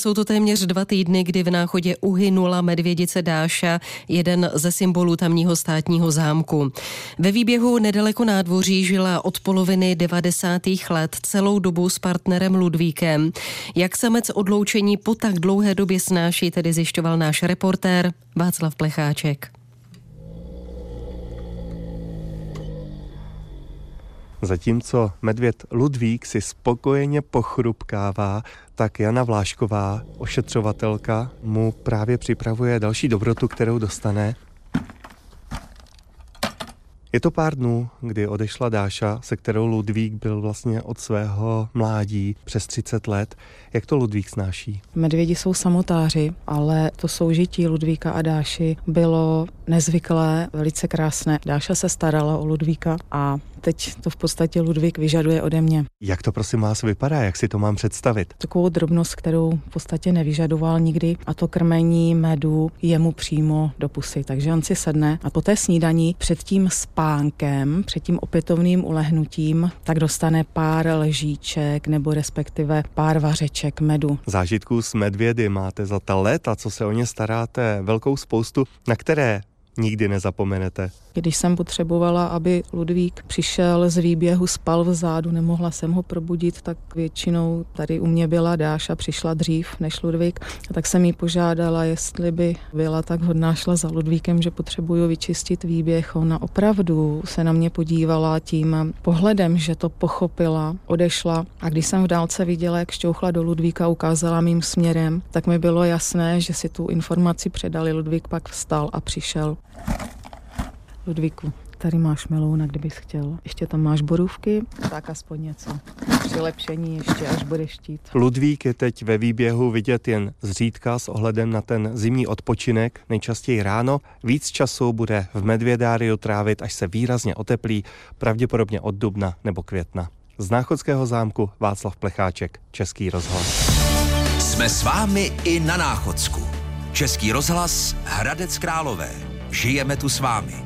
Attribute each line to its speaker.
Speaker 1: Jsou to téměř dva týdny, kdy v náchodě uhynula medvědice Dáša, jeden ze symbolů tamního státního zámku. Ve výběhu nedaleko nádvoří žila od poloviny 90. let celou dobu s partnerem Ludvíkem. Jak samec odloučení po tak dlouhé době snáší, tedy zjišťoval náš reportér Václav Plecháček.
Speaker 2: Zatímco medvěd Ludvík si spokojeně pochrupkává, tak Jana Vlášková, ošetřovatelka, mu právě připravuje další dobrotu, kterou dostane je to pár dnů, kdy odešla Dáša, se kterou Ludvík byl vlastně od svého mládí přes 30 let. Jak to Ludvík snáší?
Speaker 3: Medvědi jsou samotáři, ale to soužití Ludvíka a Dáši bylo nezvyklé, velice krásné. Dáša se starala o Ludvíka a teď to v podstatě Ludvík vyžaduje ode mě.
Speaker 2: Jak to prosím vás vypadá, jak si to mám představit?
Speaker 3: Takovou drobnost, kterou v podstatě nevyžadoval nikdy a to krmení medu jemu přímo do pusy. Takže on si sedne a po té snídaní před tím spánkem, před tím opětovným ulehnutím, tak dostane pár ležíček nebo respektive pár vařeček medu.
Speaker 2: Zážitků s medvědy máte za ta léta, co se o ně staráte, velkou spoustu, na které nikdy nezapomenete.
Speaker 3: Když jsem potřebovala, aby Ludvík přišel z výběhu, spal vzadu, nemohla jsem ho probudit, tak většinou tady u mě byla Dáša, přišla dřív než Ludvík, a tak jsem jí požádala, jestli by byla tak hodná, šla za Ludvíkem, že potřebuju vyčistit výběh. Ona opravdu se na mě podívala tím pohledem, že to pochopila, odešla a když jsem v dálce viděla, jak šťouchla do Ludvíka, ukázala mým směrem, tak mi bylo jasné, že si tu informaci předali. Ludvík pak vstal a přišel. Ludvíku, tady máš melouna, kdybys chtěl. Ještě tam máš borůvky, tak aspoň něco. Přilepšení ještě, až budeš štít.
Speaker 2: Ludvík je teď ve výběhu vidět jen zřídka s ohledem na ten zimní odpočinek, nejčastěji ráno. Víc času bude v Medvědáriu trávit, až se výrazně oteplí, pravděpodobně od dubna nebo května. Z Náchodského zámku Václav Plecháček, Český rozhlas.
Speaker 4: Jsme s vámi i na Náchodsku. Český rozhlas Hradec Králové. Žijeme tu s vámi.